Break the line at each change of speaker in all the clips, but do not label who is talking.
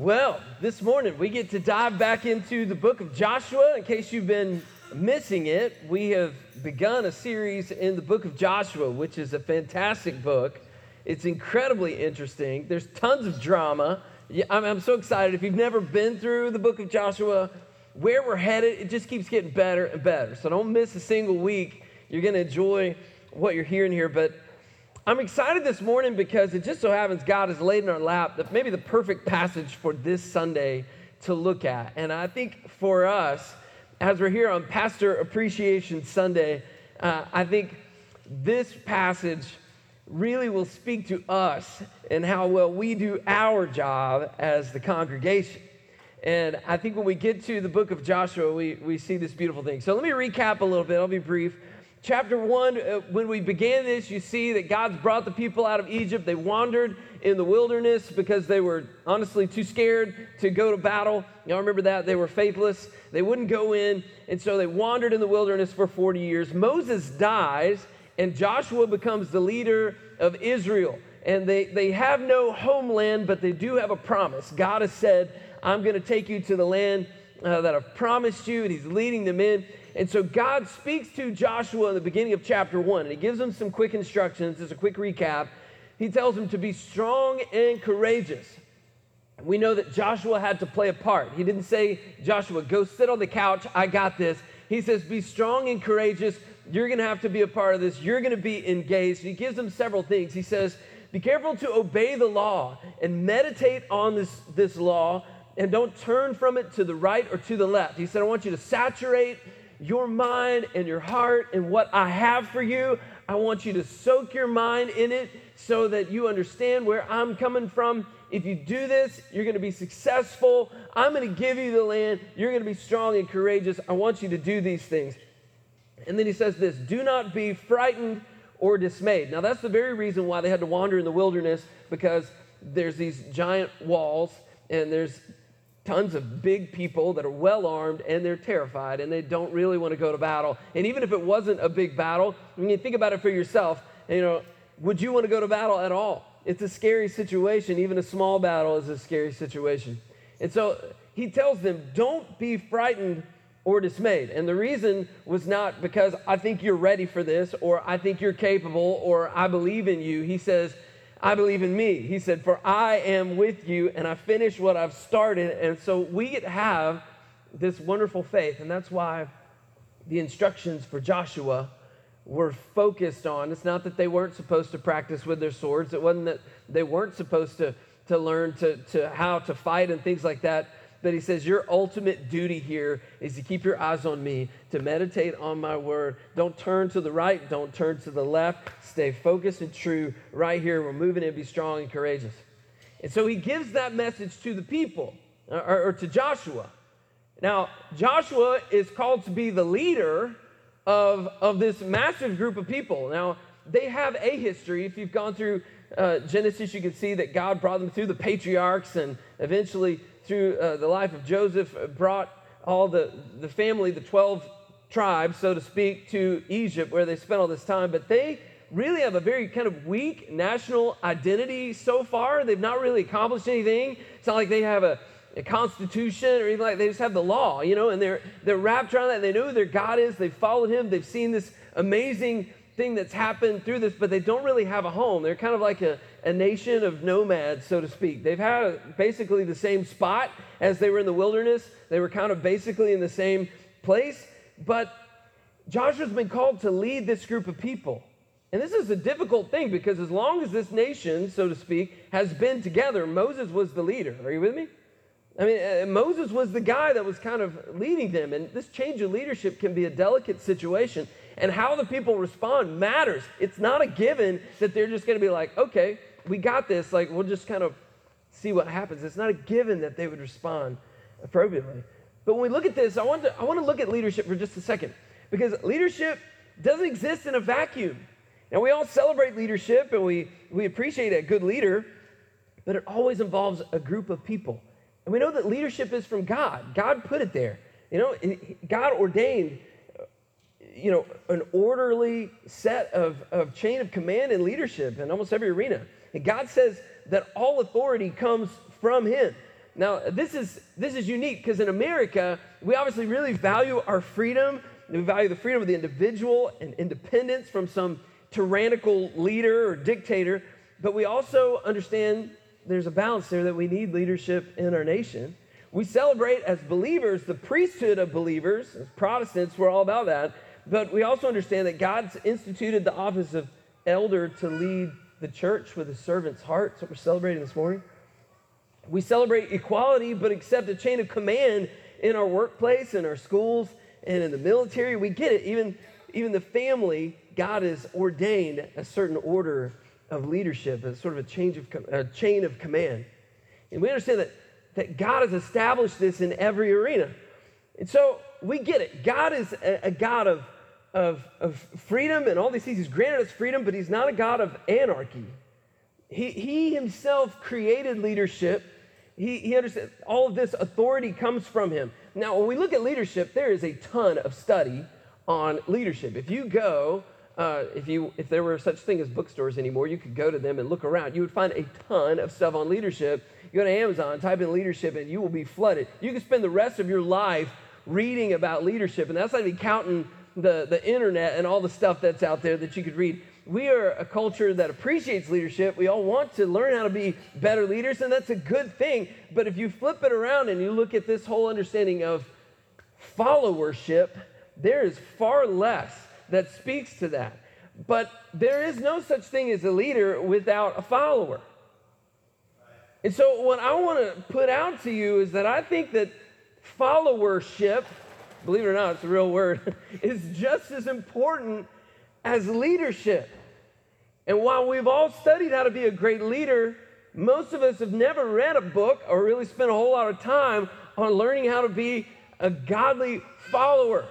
Well, this morning we get to dive back into the book of Joshua. In case you've been missing it, we have begun a series in the book of Joshua, which is a fantastic book. It's incredibly interesting. There's tons of drama. I'm, so excited. If you've never been through the book of Joshua, where we're headed, it just keeps getting better and better. So don't miss a single week. You're going to enjoy what you're hearing here. But I'm excited this morning because it just so happens God has laid in our lap that maybe the perfect passage for this Sunday to look at. And I think for us, as we're here on Pastor Appreciation Sunday, uh, I think this passage really will speak to us and how well we do our job as the congregation. And I think when we get to the book of Joshua, we, we see this beautiful thing. So let me recap a little bit. I'll be brief. Chapter one, uh, when we began this, you see that God's brought the people out of Egypt. They wandered in the wilderness because they were honestly too scared to go to battle. Y'all remember that? They were faithless. They wouldn't go in. And so they wandered in the wilderness for 40 years. Moses dies, and Joshua becomes the leader of Israel. And they, they have no homeland, but they do have a promise. God has said, I'm going to take you to the land uh, that I've promised you, and He's leading them in. And so God speaks to Joshua in the beginning of chapter one, and he gives him some quick instructions. As a quick recap, he tells him to be strong and courageous. We know that Joshua had to play a part. He didn't say, Joshua, go sit on the couch, I got this. He says, be strong and courageous. You're going to have to be a part of this. You're going to be engaged. He gives them several things. He says, be careful to obey the law and meditate on this, this law and don't turn from it to the right or to the left. He said, I want you to saturate your mind and your heart and what I have for you. I want you to soak your mind in it so that you understand where I'm coming from. If you do this, you're going to be successful. I'm going to give you the land. You're going to be strong and courageous. I want you to do these things. And then he says this do not be frightened or dismayed. Now, that's the very reason why they had to wander in the wilderness because there's these giant walls and there's tons of big people that are well armed and they're terrified and they don't really want to go to battle. And even if it wasn't a big battle, I mean, think about it for yourself. You know, would you want to go to battle at all? It's a scary situation. Even a small battle is a scary situation. And so he tells them, don't be frightened or dismayed. And the reason was not because I think you're ready for this or I think you're capable or I believe in you. He says, I believe in me. He said, For I am with you and I finish what I've started. And so we get to have this wonderful faith. And that's why the instructions for Joshua were focused on. It's not that they weren't supposed to practice with their swords, it wasn't that they weren't supposed to, to learn to, to how to fight and things like that. But he says, Your ultimate duty here is to keep your eyes on me, to meditate on my word. Don't turn to the right, don't turn to the left. Stay focused and true right here. We're moving and be strong and courageous. And so he gives that message to the people, or, or to Joshua. Now, Joshua is called to be the leader of, of this massive group of people. Now, they have a history. If you've gone through uh, Genesis, you can see that God brought them through the patriarchs and eventually through uh, the life of Joseph, uh, brought all the, the family, the 12 tribes, so to speak, to Egypt where they spent all this time. But they really have a very kind of weak national identity so far. They've not really accomplished anything. It's not like they have a, a constitution or even like they just have the law, you know, and they're, they're wrapped around that. They know who their God is. They've followed him. They've seen this amazing thing that's happened through this, but they don't really have a home. They're kind of like a, a nation of nomads, so to speak. They've had basically the same spot as they were in the wilderness. They were kind of basically in the same place, but Joshua's been called to lead this group of people. And this is a difficult thing because as long as this nation, so to speak, has been together, Moses was the leader. Are you with me? I mean, uh, Moses was the guy that was kind of leading them. And this change of leadership can be a delicate situation and how the people respond matters. It's not a given that they're just going to be like, okay, we got this. Like, we'll just kind of see what happens. It's not a given that they would respond appropriately. But when we look at this, I want to, I want to look at leadership for just a second because leadership doesn't exist in a vacuum. Now, we all celebrate leadership and we, we appreciate a good leader, but it always involves a group of people. And we know that leadership is from God. God put it there. You know, God ordained, you know, an orderly set of, of chain of command and leadership in almost every arena. And God says that all authority comes from Him. Now, this is, this is unique because in America, we obviously really value our freedom. We value the freedom of the individual and independence from some tyrannical leader or dictator. But we also understand there's a balance there that we need leadership in our nation. We celebrate as believers the priesthood of believers. As Protestants, we're all about that. But we also understand that God's instituted the office of elder to lead the church with a servant's heart. That's what we're celebrating this morning. We celebrate equality, but accept a chain of command in our workplace, in our schools, and in the military. We get it. Even, even the family, God has ordained a certain order of leadership, as sort of a, change of, a chain of command. And we understand that, that God has established this in every arena. And so we get it. God is a, a God of, of, of freedom and all these things. He's granted us freedom, but He's not a God of anarchy. He, he Himself created leadership. He, he understands all of this authority comes from Him. Now, when we look at leadership, there is a ton of study on leadership. If you go uh, if, you, if there were such thing as bookstores anymore, you could go to them and look around. You would find a ton of stuff on leadership. You go to Amazon, type in leadership, and you will be flooded. You can spend the rest of your life reading about leadership, and that's not even counting the, the internet and all the stuff that's out there that you could read. We are a culture that appreciates leadership. We all want to learn how to be better leaders, and that's a good thing. But if you flip it around and you look at this whole understanding of followership, there is far less that speaks to that. But there is no such thing as a leader without a follower. And so, what I want to put out to you is that I think that followership, believe it or not, it's a real word, is just as important as leadership. And while we've all studied how to be a great leader, most of us have never read a book or really spent a whole lot of time on learning how to be a godly follower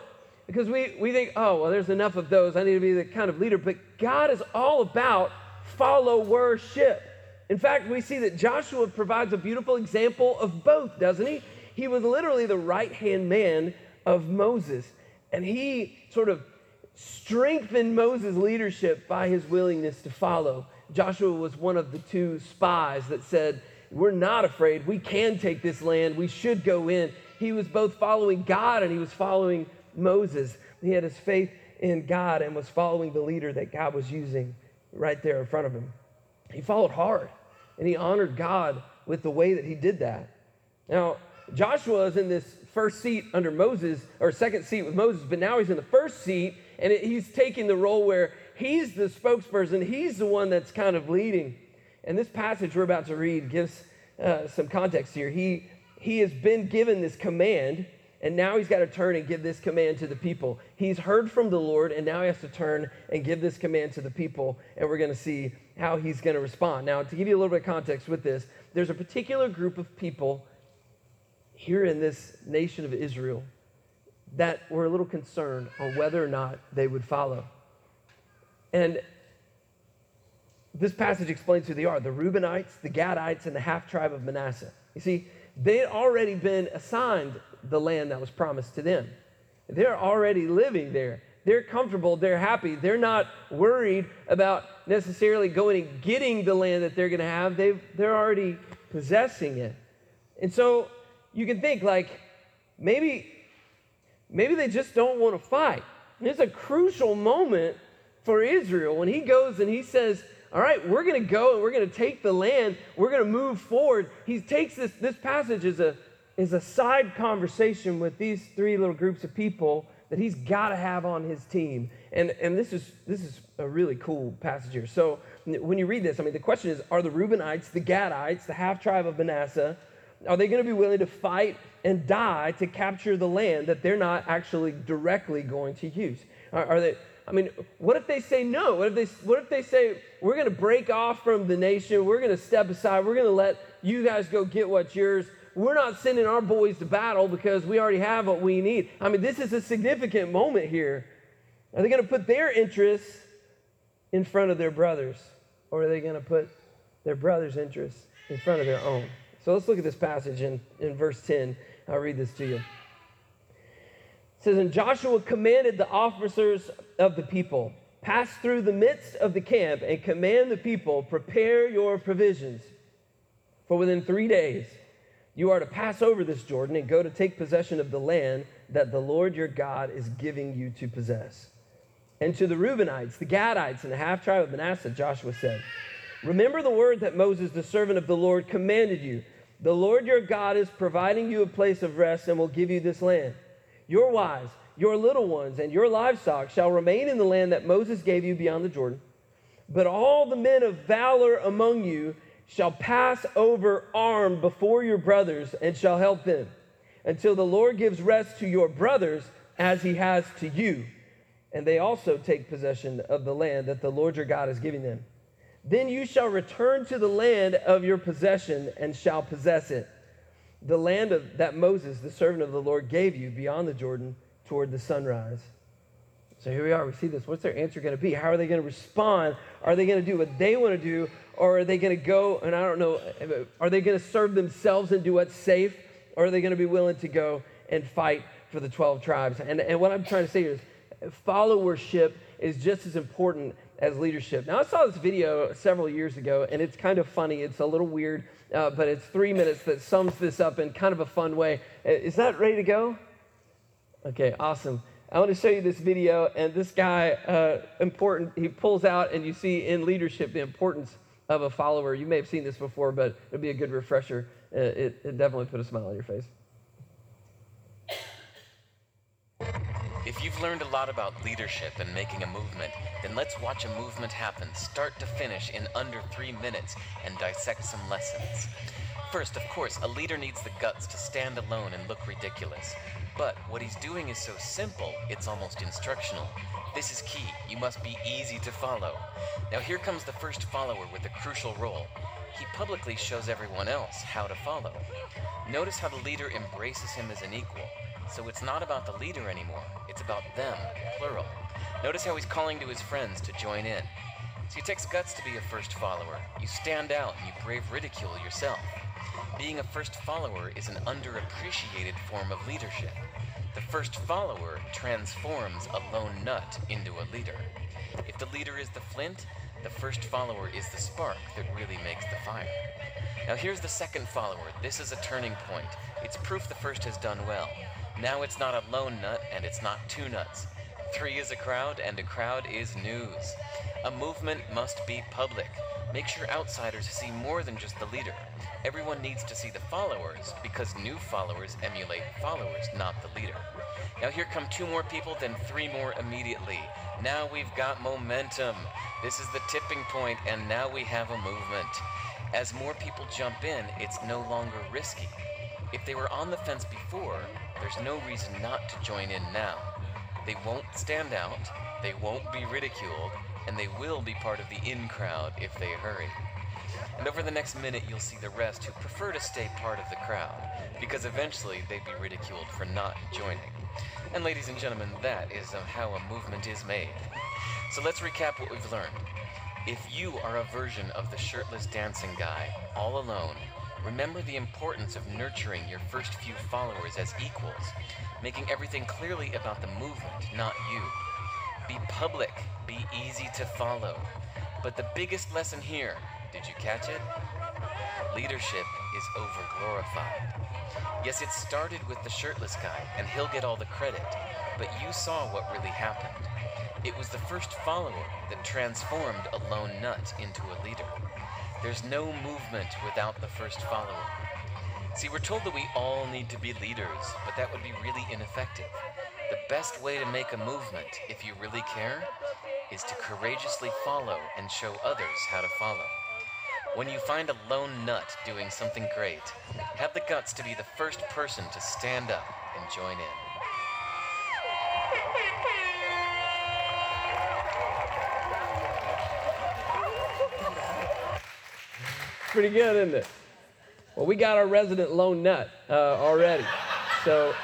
because we, we think, oh, well, there's enough of those. I need to be the kind of leader. But God is all about followership. In fact, we see that Joshua provides a beautiful example of both, doesn't he? He was literally the right hand man of Moses. And he sort of strengthened Moses' leadership by his willingness to follow. Joshua was one of the two spies that said, We're not afraid. We can take this land. We should go in. He was both following God and he was following Moses. He had his faith in God and was following the leader that God was using right there in front of him. He followed hard and he honored God with the way that he did that. Now, Joshua is in this first seat under Moses, or second seat with Moses, but now he's in the first seat and he's taking the role where he's the spokesperson, he's the one that's kind of leading. And this passage we're about to read gives uh, some context here. He, he has been given this command and now he's got to turn and give this command to the people. He's heard from the Lord, and now he has to turn and give this command to the people, and we're going to see how he's going to respond. Now, to give you a little bit of context with this, there's a particular group of people here in this nation of Israel that were a little concerned on whether or not they would follow. And this passage explains who they are the Reubenites, the Gadites, and the half tribe of Manasseh. You see, they had already been assigned the land that was promised to them. They're already living there. They're comfortable. They're happy. They're not worried about necessarily going and getting the land that they're going to have. they they're already possessing it. And so you can think, like, maybe, maybe they just don't want to fight. It's a crucial moment for Israel when he goes and he says, all right, we're going to go and we're going to take the land. We're going to move forward. He takes this, this passage as a, is a side conversation with these three little groups of people that he's got to have on his team. And, and this, is, this is a really cool passage here. So when you read this, I mean, the question is are the Reubenites, the Gadites, the half tribe of Manasseh, are they going to be willing to fight and die to capture the land that they're not actually directly going to use? Are, are they? I mean, what if they say no? What if they, what if they say, we're going to break off from the nation, we're going to step aside, we're going to let you guys go get what's yours, we're not sending our boys to battle because we already have what we need. I mean, this is a significant moment here. Are they going to put their interests in front of their brothers? Or are they going to put their brother's interests in front of their own? So let's look at this passage in, in verse 10. I'll read this to you. It says, And Joshua commanded the officers of the people, pass through the midst of the camp and command the people, prepare your provisions. For within three days you are to pass over this Jordan and go to take possession of the land that the Lord your God is giving you to possess. And to the Reubenites, the Gadites, and the half tribe of Manasseh, Joshua said, Remember the word that Moses, the servant of the Lord, commanded you. The Lord your God is providing you a place of rest and will give you this land. Your wives, your little ones, and your livestock shall remain in the land that Moses gave you beyond the Jordan. But all the men of valor among you shall pass over armed before your brothers and shall help them until the Lord gives rest to your brothers as he has to you. And they also take possession of the land that the Lord your God is giving them. Then you shall return to the land of your possession and shall possess it, the land of, that Moses, the servant of the Lord, gave you beyond the Jordan toward the sunrise. So here we are. We see this. What's their answer going to be? How are they going to respond? Are they going to do what they want to do? Or are they going to go, and I don't know, are they going to serve themselves and do what's safe? Or are they going to be willing to go and fight for the 12 tribes? And, and what I'm trying to say is followership is just as important as leadership. Now, I saw this video several years ago, and it's kind of funny. It's a little weird, uh, but it's three minutes that sums this up in kind of a fun way. Uh, is that ready to go? Okay, awesome. I want to show you this video, and this guy, uh, important, he pulls out, and you see in leadership the importance of a follower. You may have seen this before, but it'll be a good refresher. Uh, it, it definitely put a smile on your face.
If you've learned a lot about leadership and making a movement, then let's watch a movement happen, start to finish, in under three minutes and dissect some lessons. First, of course, a leader needs the guts to stand alone and look ridiculous. But what he's doing is so simple, it's almost instructional. This is key. You must be easy to follow. Now, here comes the first follower with a crucial role. He publicly shows everyone else how to follow. Notice how the leader embraces him as an equal. So it's not about the leader anymore, it's about them, plural. Notice how he's calling to his friends to join in. See, it takes guts to be a first follower. You stand out and you brave ridicule yourself. Being a first follower is an underappreciated form of leadership. The first follower transforms a lone nut into a leader. If the leader is the flint, the first follower is the spark that really makes the fire. Now, here's the second follower. This is a turning point. It's proof the first has done well. Now it's not a lone nut and it's not two nuts. Three is a crowd and a crowd is news. A movement must be public. Make sure outsiders see more than just the leader. Everyone needs to see the followers because new followers emulate followers, not the leader. Now here come two more people, then three more immediately. Now we've got momentum. This is the tipping point, and now we have a movement. As more people jump in, it's no longer risky. If they were on the fence before, there's no reason not to join in now. They won't stand out, they won't be ridiculed, and they will be part of the in crowd if they hurry. And over the next minute, you'll see the rest who prefer to stay part of the crowd, because eventually they'd be ridiculed for not joining. And ladies and gentlemen, that is how a movement is made. So let's recap what we've learned. If you are a version of the shirtless dancing guy, all alone, Remember the importance of nurturing your first few followers as equals, making everything clearly about the movement, not you. Be public, be easy to follow. But the biggest lesson here, did you catch it? Leadership is overglorified. Yes, it started with the shirtless guy, and he'll get all the credit, but you saw what really happened. It was the first follower that transformed a lone nut into a leader. There's no movement without the first follower. See, we're told that we all need to be leaders, but that would be really ineffective. The best way to make a movement, if you really care, is to courageously follow and show others how to follow. When you find a lone nut doing something great, have the guts to be the first person to stand up and join in.
Pretty good, isn't it? Well, we got our resident lone nut uh, already. So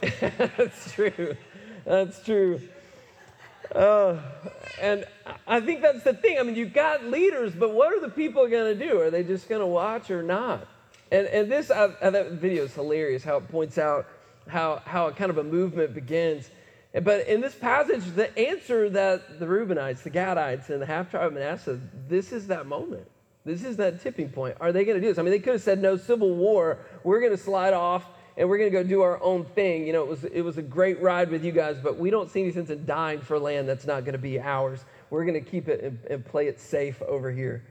that's true. That's true. Uh, and I think that's the thing. I mean, you've got leaders, but what are the people going to do? Are they just going to watch or not? And, and this I, I, that video is hilarious how it points out how, how a kind of a movement begins. But in this passage, the answer that the Reubenites, the Gadites, and the half tribe of Manasseh, this is that moment. This is that tipping point. Are they going to do this? I mean, they could have said, no, civil war. We're going to slide off and we're going to go do our own thing. You know, it was, it was a great ride with you guys, but we don't see any sense in dying for land that's not going to be ours. We're going to keep it and, and play it safe over here.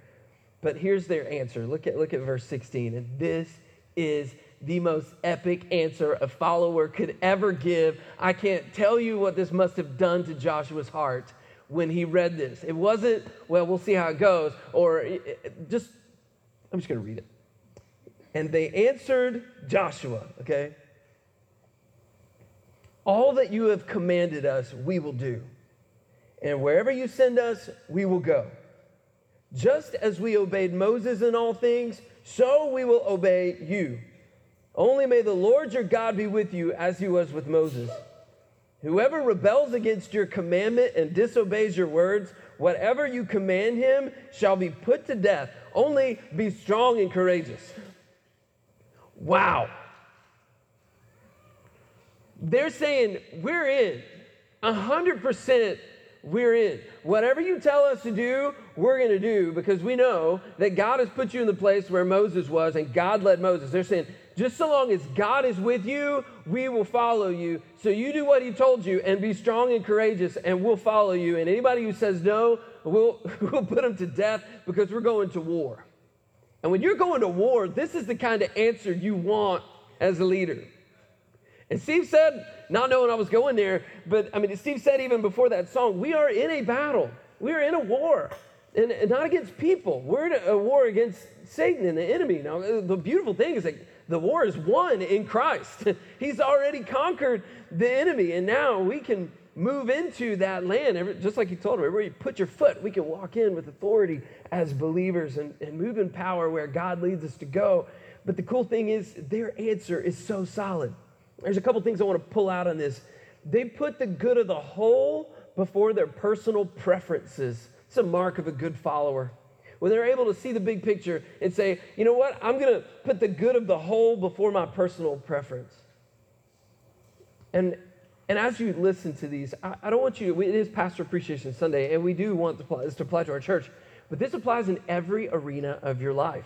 But here's their answer. Look at, look at verse 16. And this is the most epic answer a follower could ever give. I can't tell you what this must have done to Joshua's heart when he read this. It wasn't, well, we'll see how it goes, or it, it, just, I'm just going to read it. And they answered Joshua, okay? All that you have commanded us, we will do. And wherever you send us, we will go. Just as we obeyed Moses in all things, so we will obey you. Only may the Lord your God be with you as he was with Moses. Whoever rebels against your commandment and disobeys your words, whatever you command him shall be put to death. Only be strong and courageous. Wow. They're saying, we're in. 100% we're in. Whatever you tell us to do, we're going to do because we know that God has put you in the place where Moses was and God led Moses. They're saying, just so long as God is with you, we will follow you. So you do what he told you and be strong and courageous, and we'll follow you. And anybody who says no, we'll, we'll put them to death because we're going to war. And when you're going to war, this is the kind of answer you want as a leader. And Steve said, not knowing I was going there, but I mean, Steve said even before that song, we are in a battle. We are in a war. And, not against people. We're in a war against Satan and the enemy. Now, the beautiful thing is that the war is won in Christ. He's already conquered the enemy. And now we can move into that land, just like he told him, everywhere you put your foot, we can walk in with authority as believers and, and move in power where God leads us to go. But the cool thing is, their answer is so solid. There's a couple things I want to pull out on this. They put the good of the whole before their personal preferences. It's a mark of a good follower. When they're able to see the big picture and say, you know what, I'm going to put the good of the whole before my personal preference. And and as you listen to these, I, I don't want you, it is Pastor Appreciation Sunday, and we do want this to apply to our church, but this applies in every arena of your life.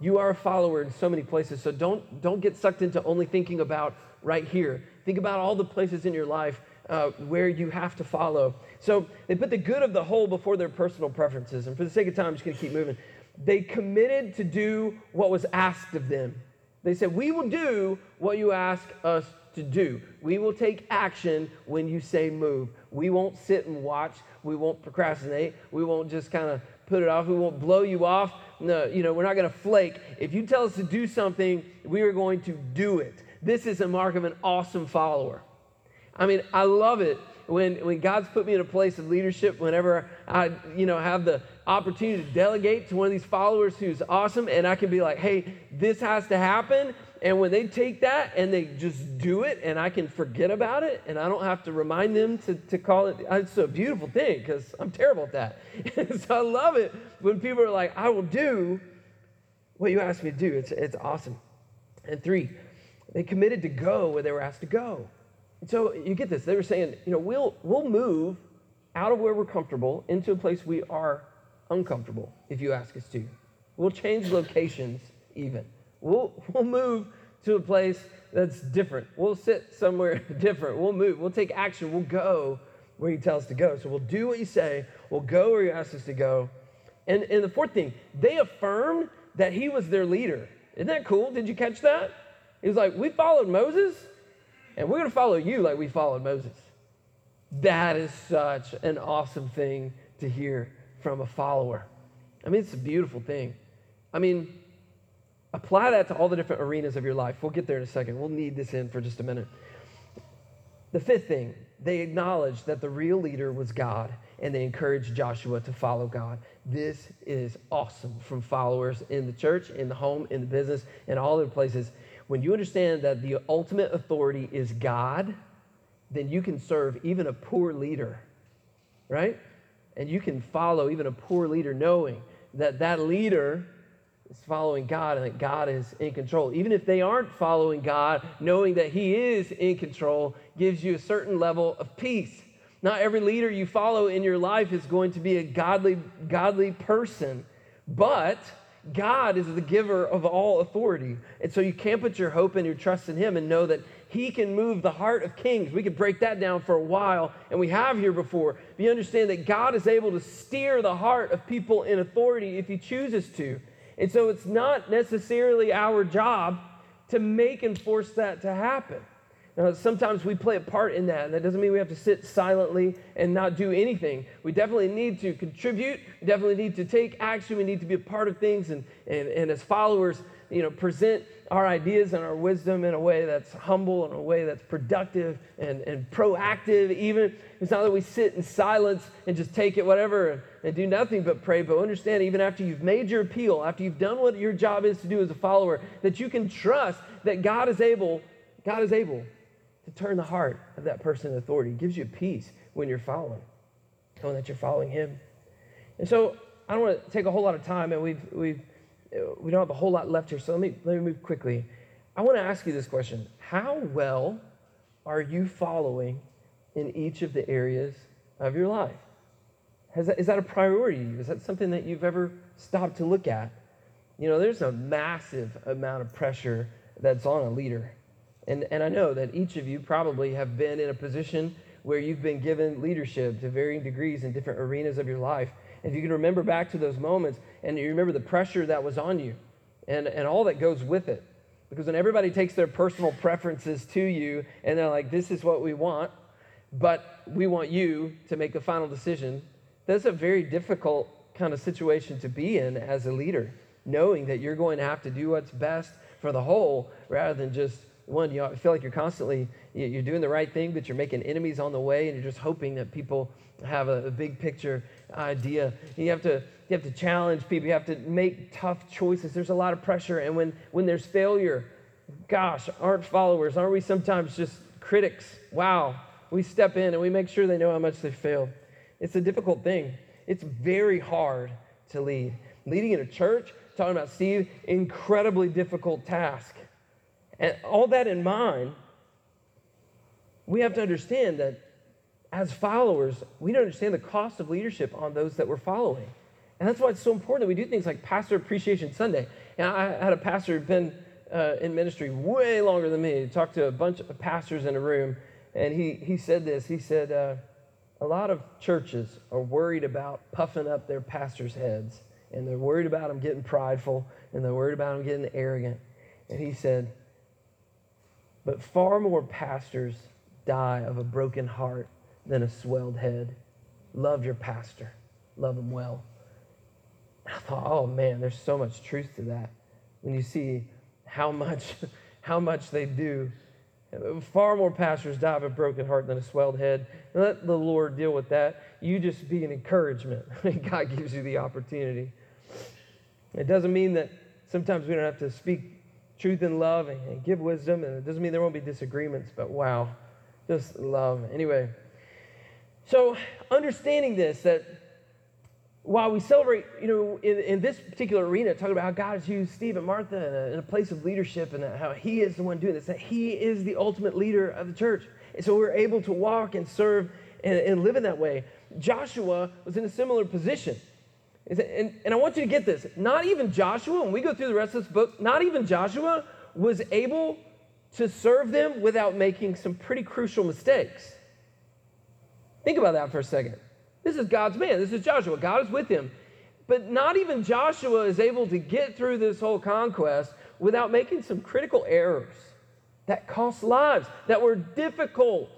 You are a follower in so many places, so don't, don't get sucked into only thinking about right here. Think about all the places in your life uh, where you have to follow. So they put the good of the whole before their personal preferences. And for the sake of time, I'm just going to keep moving. They committed to do what was asked of them. They said, We will do what you ask us to do. We will take action when you say move. We won't sit and watch. We won't procrastinate. We won't just kind of put it off. We won't blow you off. No, you know, we're not going to flake. If you tell us to do something, we are going to do it. This is a mark of an awesome follower. I mean, I love it when, when God's put me in a place of leadership, whenever I, you know, have the opportunity to delegate to one of these followers who's awesome, and I can be like, hey, this has to happen, and when they take that and they just do it, and I can forget about it, and I don't have to remind them to, to call it, uh, it's a beautiful thing because I'm terrible at that. so I love it when people are like, I will do what you asked me to do. It's, it's awesome. And three, they committed to go where they were asked to go. So you get this. They were saying, you know, we'll, we'll move out of where we're comfortable into a place we are uncomfortable if you ask us to. We'll change locations even. We'll, we'll move to a place that's different. We'll sit somewhere different. We'll move. We'll take action. We'll go where you tell us to go. So we'll do what you say. We'll go where you ask us to go. And, and the fourth thing, they affirmed that he was their leader. Isn't that cool? Did you catch that? He was like, We followed Moses, and we're going to follow you like we followed Moses. That is such an awesome thing to hear from a follower. I mean, it's a beautiful thing. I mean, Apply that to all the different arenas of your life. We'll get there in a second. We'll need this in for just a minute. The fifth thing, they acknowledged that the real leader was God and they encouraged Joshua to follow God. This is awesome from followers in the church, in the home, in the business, in all the places. When you understand that the ultimate authority is God, then you can serve even a poor leader, right? And you can follow even a poor leader knowing that that leader is following God and that God is in control. Even if they aren't following God, knowing that He is in control gives you a certain level of peace. Not every leader you follow in your life is going to be a godly, godly person, but God is the giver of all authority. And so you can't put your hope and your trust in Him and know that He can move the heart of kings. We could break that down for a while, and we have here before. But you understand that God is able to steer the heart of people in authority if He chooses to. And so it's not necessarily our job to make and force that to happen. Now, sometimes we play a part in that, and that doesn't mean we have to sit silently and not do anything. We definitely need to contribute. We definitely need to take action. We need to be a part of things, and, and, and as followers, you know, present our ideas and our wisdom in a way that's humble, in a way that's productive and, and proactive, even. It's not that we sit in silence and just take it, whatever, and, and do nothing but pray, but understand, even after you've made your appeal, after you've done what your job is to do as a follower, that you can trust that God is able, God is able to turn the heart of that person in authority. It gives you peace when you're following, knowing that you're following Him. And so I don't want to take a whole lot of time, and we've, we've, we don't have a whole lot left here, so let me, let me move quickly. I want to ask you this question How well are you following in each of the areas of your life? That, is that a priority? Is that something that you've ever stopped to look at? You know, there's a massive amount of pressure that's on a leader. And, and I know that each of you probably have been in a position where you've been given leadership to varying degrees in different arenas of your life. If you can remember back to those moments and you remember the pressure that was on you and, and all that goes with it. Because when everybody takes their personal preferences to you and they're like, this is what we want, but we want you to make the final decision, that's a very difficult kind of situation to be in as a leader, knowing that you're going to have to do what's best for the whole rather than just one, you I feel like you're constantly you're doing the right thing, but you're making enemies on the way, and you're just hoping that people have a, a big picture idea. You have to you have to challenge people. You have to make tough choices. There's a lot of pressure, and when when there's failure, gosh, aren't followers? Aren't we sometimes just critics? Wow, we step in and we make sure they know how much they failed. It's a difficult thing. It's very hard to lead. Leading in a church, talking about Steve, incredibly difficult task. And all that in mind, we have to understand that as followers, we don't understand the cost of leadership on those that we're following. And that's why it's so important that we do things like Pastor Appreciation Sunday. And I had a pastor who'd been uh, in ministry way longer than me. He talked to a bunch of pastors in a room, and he, he said this. He said, uh, A lot of churches are worried about puffing up their pastors' heads, and they're worried about them getting prideful, and they're worried about them getting arrogant. And he said, but far more pastors die of a broken heart than a swelled head. Love your pastor, love him well. I thought, oh man, there's so much truth to that. When you see how much, how much they do. Far more pastors die of a broken heart than a swelled head. Let the Lord deal with that. You just be an encouragement. God gives you the opportunity. It doesn't mean that sometimes we don't have to speak truth and love and, and give wisdom. And it doesn't mean there won't be disagreements, but wow, just love. Anyway, so understanding this, that while we celebrate, you know, in, in this particular arena, talking about how God has used Steve and Martha in a, in a place of leadership and how He is the one doing this, that He is the ultimate leader of the church. And so we're able to walk and serve and, and live in that way. Joshua was in a similar position. And, and I want you to get this. Not even Joshua, when we go through the rest of this book, not even Joshua was able to serve them without making some pretty crucial mistakes. Think about that for a second. This is God's man. This is Joshua. God is with him. But not even Joshua is able to get through this whole conquest without making some critical errors that cost lives, that were difficult,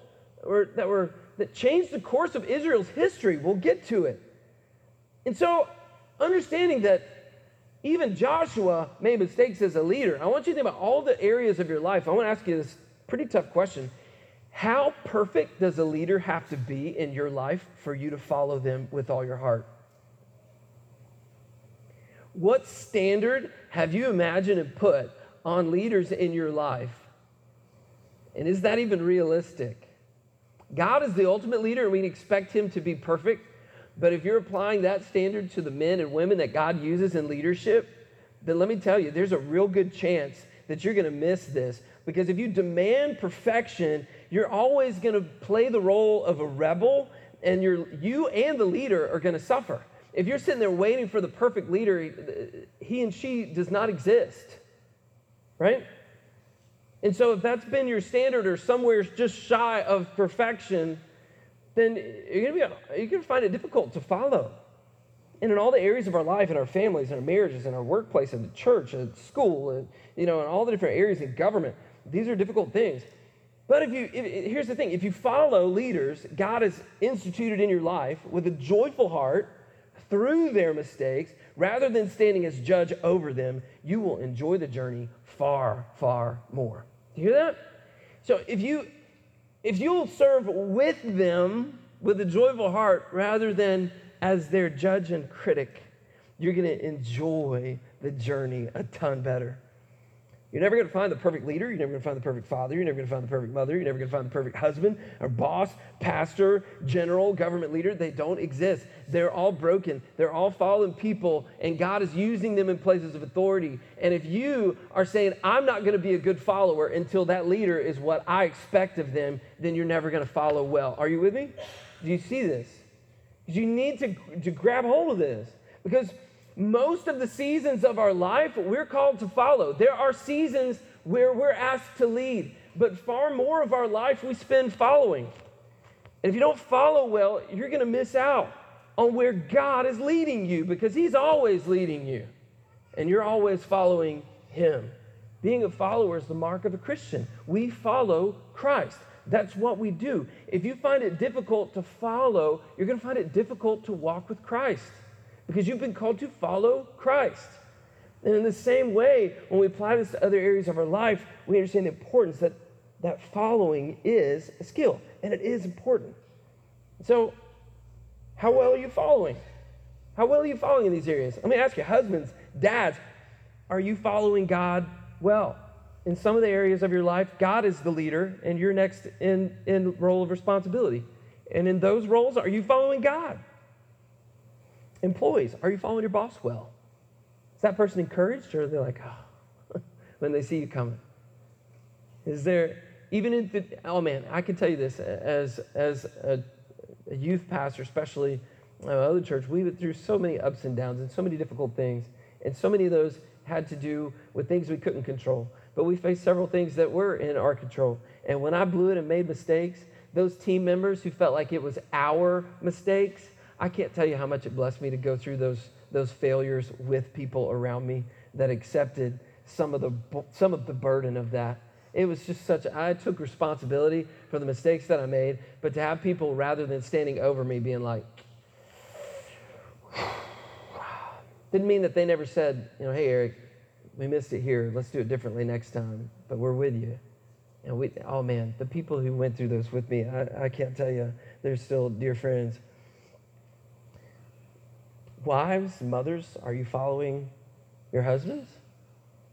or that were that changed the course of Israel's history. We'll get to it. And so understanding that even Joshua made mistakes as a leader. I want you to think about all the areas of your life. I want to ask you this pretty tough question. How perfect does a leader have to be in your life for you to follow them with all your heart? What standard have you imagined and put on leaders in your life? And is that even realistic? God is the ultimate leader, and we expect him to be perfect. But if you're applying that standard to the men and women that God uses in leadership, then let me tell you, there's a real good chance that you're going to miss this. Because if you demand perfection, you're always going to play the role of a rebel, and you're, you and the leader are going to suffer. If you're sitting there waiting for the perfect leader, he and she does not exist, right? And so, if that's been your standard or somewhere just shy of perfection, then you're gonna be you're gonna find it difficult to follow. And in all the areas of our life, in our families, in our marriages, in our workplace, in the church, at school, and you know, in all the different areas in government, these are difficult things. But if you, if, here's the thing: if you follow leaders God has instituted in your life with a joyful heart through their mistakes, rather than standing as judge over them, you will enjoy the journey far, far more. Do you hear that? So if you if you'll serve with them with a joyful heart rather than as their judge and critic, you're going to enjoy the journey a ton better. You're never going to find the perfect leader. You're never going to find the perfect father. You're never going to find the perfect mother. You're never going to find the perfect husband or boss, pastor, general, government leader. They don't exist. They're all broken. They're all fallen people, and God is using them in places of authority. And if you are saying, I'm not going to be a good follower until that leader is what I expect of them, then you're never going to follow well. Are you with me? Do you see this? You need to, to grab hold of this because most of the seasons of our life, we're called to follow. There are seasons where we're asked to lead, but far more of our life we spend following. And if you don't follow well, you're going to miss out on where God is leading you because He's always leading you, and you're always following Him. Being a follower is the mark of a Christian. We follow Christ. That's what we do. If you find it difficult to follow, you're going to find it difficult to walk with Christ because you've been called to follow Christ. And in the same way, when we apply this to other areas of our life, we understand the importance that that following is a skill and it is important. So, how well are you following? How well are you following in these areas? Let me ask you, husbands, dads, are you following God well? In some of the areas of your life, God is the leader and you're next in, in role of responsibility. And in those roles, are you following God? Employees, are you following your boss well? Is that person encouraged or they're they like, oh, when they see you coming? Is there, even in, the, oh man, I can tell you this as, as a, a youth pastor, especially uh, other church, we went through so many ups and downs and so many difficult things. And so many of those had to do with things we couldn't control. But we faced several things that were in our control. And when I blew it and made mistakes, those team members who felt like it was our mistakes, I can't tell you how much it blessed me to go through those, those failures with people around me that accepted some of, the, some of the burden of that. It was just such, I took responsibility for the mistakes that I made, but to have people rather than standing over me being like, didn't mean that they never said, you know, hey, Eric, we missed it here. Let's do it differently next time, but we're with you. And we, oh man, the people who went through those with me, I, I can't tell you, they're still dear friends. Wives, mothers, are you following your husbands?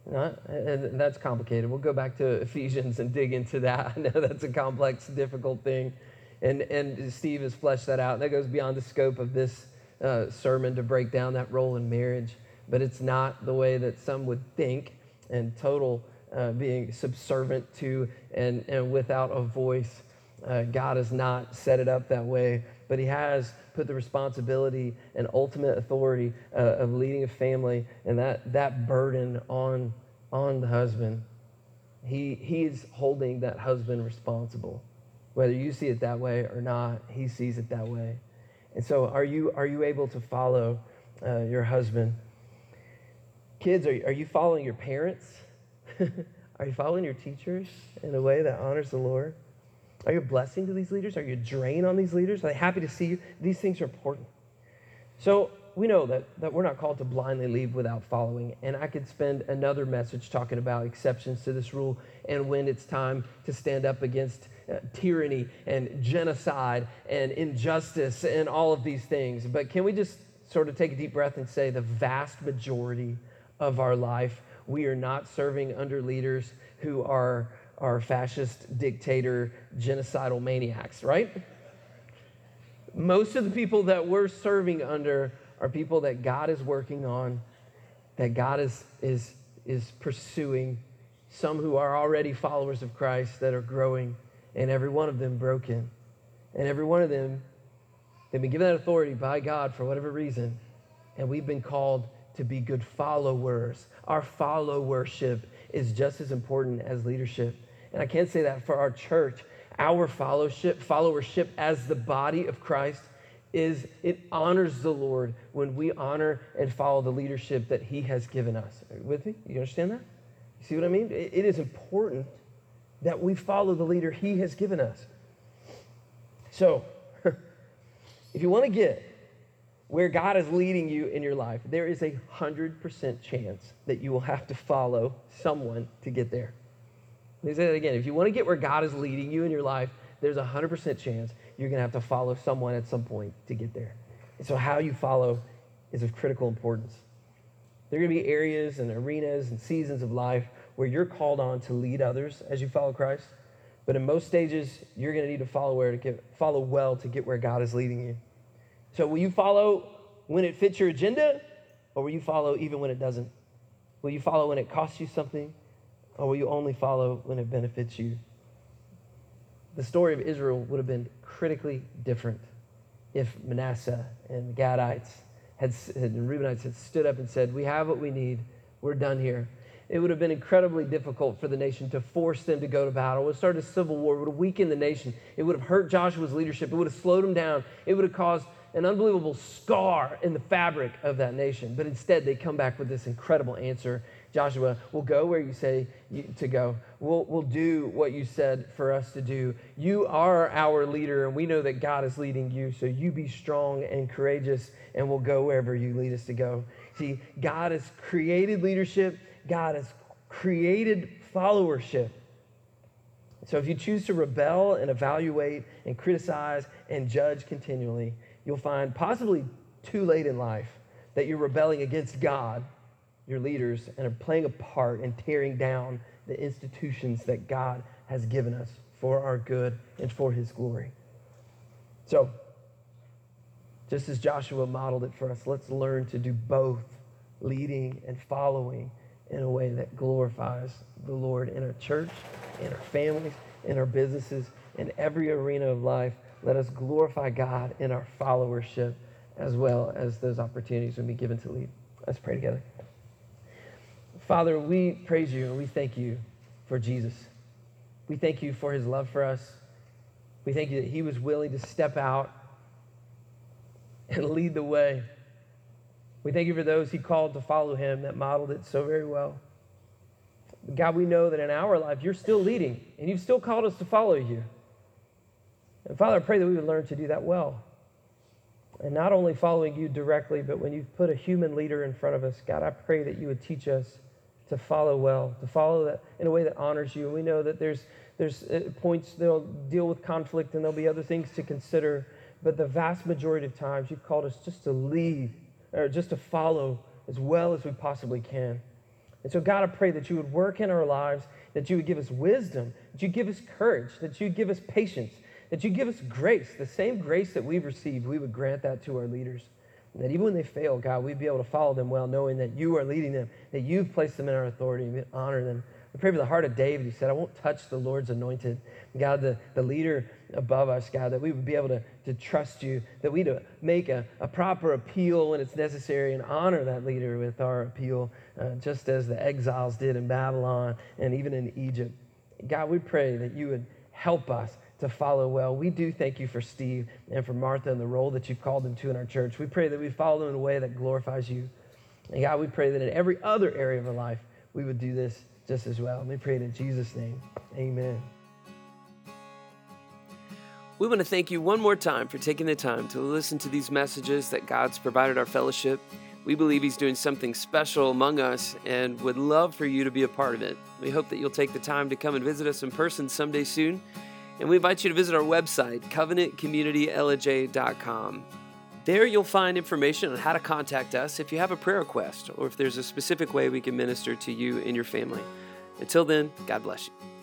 Not, and that's complicated. We'll go back to Ephesians and dig into that. I know that's a complex, difficult thing. And, and Steve has fleshed that out. That goes beyond the scope of this uh, sermon to break down that role in marriage. But it's not the way that some would think and total uh, being subservient to and, and without a voice. Uh, God has not set it up that way, but He has put the responsibility and ultimate authority uh, of leading a family and that, that burden on, on the husband. He, he's holding that husband responsible. Whether you see it that way or not, he sees it that way. And so, are you, are you able to follow uh, your husband? Kids, are, are you following your parents? are you following your teachers in a way that honors the Lord? Are you a blessing to these leaders? Are you a drain on these leaders? Are they happy to see you? These things are important. So we know that, that we're not called to blindly leave without following. And I could spend another message talking about exceptions to this rule and when it's time to stand up against uh, tyranny and genocide and injustice and all of these things. But can we just sort of take a deep breath and say the vast majority of our life, we are not serving under leaders who are, are fascist, dictator, genocidal maniacs, right? Most of the people that we're serving under are people that God is working on, that God is, is, is pursuing, some who are already followers of Christ that are growing, and every one of them broken. And every one of them, they've been given that authority by God for whatever reason, and we've been called to be good followers. Our followership is just as important as leadership. And I can't say that for our church. Our fellowship, followership as the body of Christ is it honors the Lord when we honor and follow the leadership that He has given us. with me? You understand that? You see what I mean? it is important that we follow the leader He has given us. So, if you want to get where God is leading you in your life, there is a 100% chance that you will have to follow someone to get there. Let me say that again. If you want to get where God is leading you in your life, there's a 100% chance you're going to have to follow someone at some point to get there. And so, how you follow is of critical importance. There are going to be areas and arenas and seasons of life where you're called on to lead others as you follow Christ. But in most stages, you're going to need to follow where to get, follow well to get where God is leading you. So, will you follow when it fits your agenda, or will you follow even when it doesn't? Will you follow when it costs you something, or will you only follow when it benefits you? The story of Israel would have been critically different if Manasseh and the Gadites had, and Reubenites had stood up and said, We have what we need, we're done here. It would have been incredibly difficult for the nation to force them to go to battle. It would have started a civil war. It would have weakened the nation. It would have hurt Joshua's leadership. It would have slowed him down. It would have caused an unbelievable scar in the fabric of that nation. But instead, they come back with this incredible answer Joshua, we'll go where you say to go. We'll, we'll do what you said for us to do. You are our leader, and we know that God is leading you. So you be strong and courageous, and we'll go wherever you lead us to go. See, God has created leadership, God has created followership. So if you choose to rebel and evaluate and criticize and judge continually, you'll find possibly too late in life that you're rebelling against God your leaders and are playing a part in tearing down the institutions that God has given us for our good and for his glory. So, just as Joshua modeled it for us, let's learn to do both leading and following in a way that glorifies the Lord in our church, in our families, in our businesses, in every arena of life. Let us glorify God in our followership as well as those opportunities when we given to lead. Let's pray together. Father, we praise you and we thank you for Jesus. We thank you for his love for us. We thank you that he was willing to step out and lead the way. We thank you for those he called to follow him that modeled it so very well. God, we know that in our life you're still leading and you've still called us to follow you. And Father, I pray that we would learn to do that well. And not only following you directly, but when you've put a human leader in front of us, God, I pray that you would teach us to follow well, to follow that in a way that honors you. We know that there's, there's uh, points that'll deal with conflict and there'll be other things to consider. But the vast majority of times, you've called us just to lead or just to follow as well as we possibly can. And so, God, I pray that you would work in our lives, that you would give us wisdom, that you give us courage, that you give us patience, that you give us grace, the same grace that we've received, we would grant that to our leaders that even when they fail, God, we'd be able to follow them well, knowing that you are leading them, that you've placed them in our authority, and honor them. We pray for the heart of David, He said, I won't touch the Lord's anointed. God, the, the leader above us, God, that we would be able to, to trust you, that we'd make a, a proper appeal when it's necessary and honor that leader with our appeal, uh, just as the exiles did in Babylon and even in Egypt. God, we pray that you would help us to follow well. We do thank you for Steve and for Martha and the role that you've called them to in our church. We pray that we follow them in a way that glorifies you. And God, we pray that in every other area of our life, we would do this just as well. And we pray it in Jesus' name. Amen.
We want to thank you one more time for taking the time to listen to these messages that God's provided our fellowship. We believe He's doing something special among us and would love for you to be a part of it. We hope that you'll take the time to come and visit us in person someday soon.
And we invite you to visit our website, covenantcommunitylj.com. There you'll find information on how to contact us if you have a prayer request or if there's a specific way we can minister to you and your family. Until then, God bless you.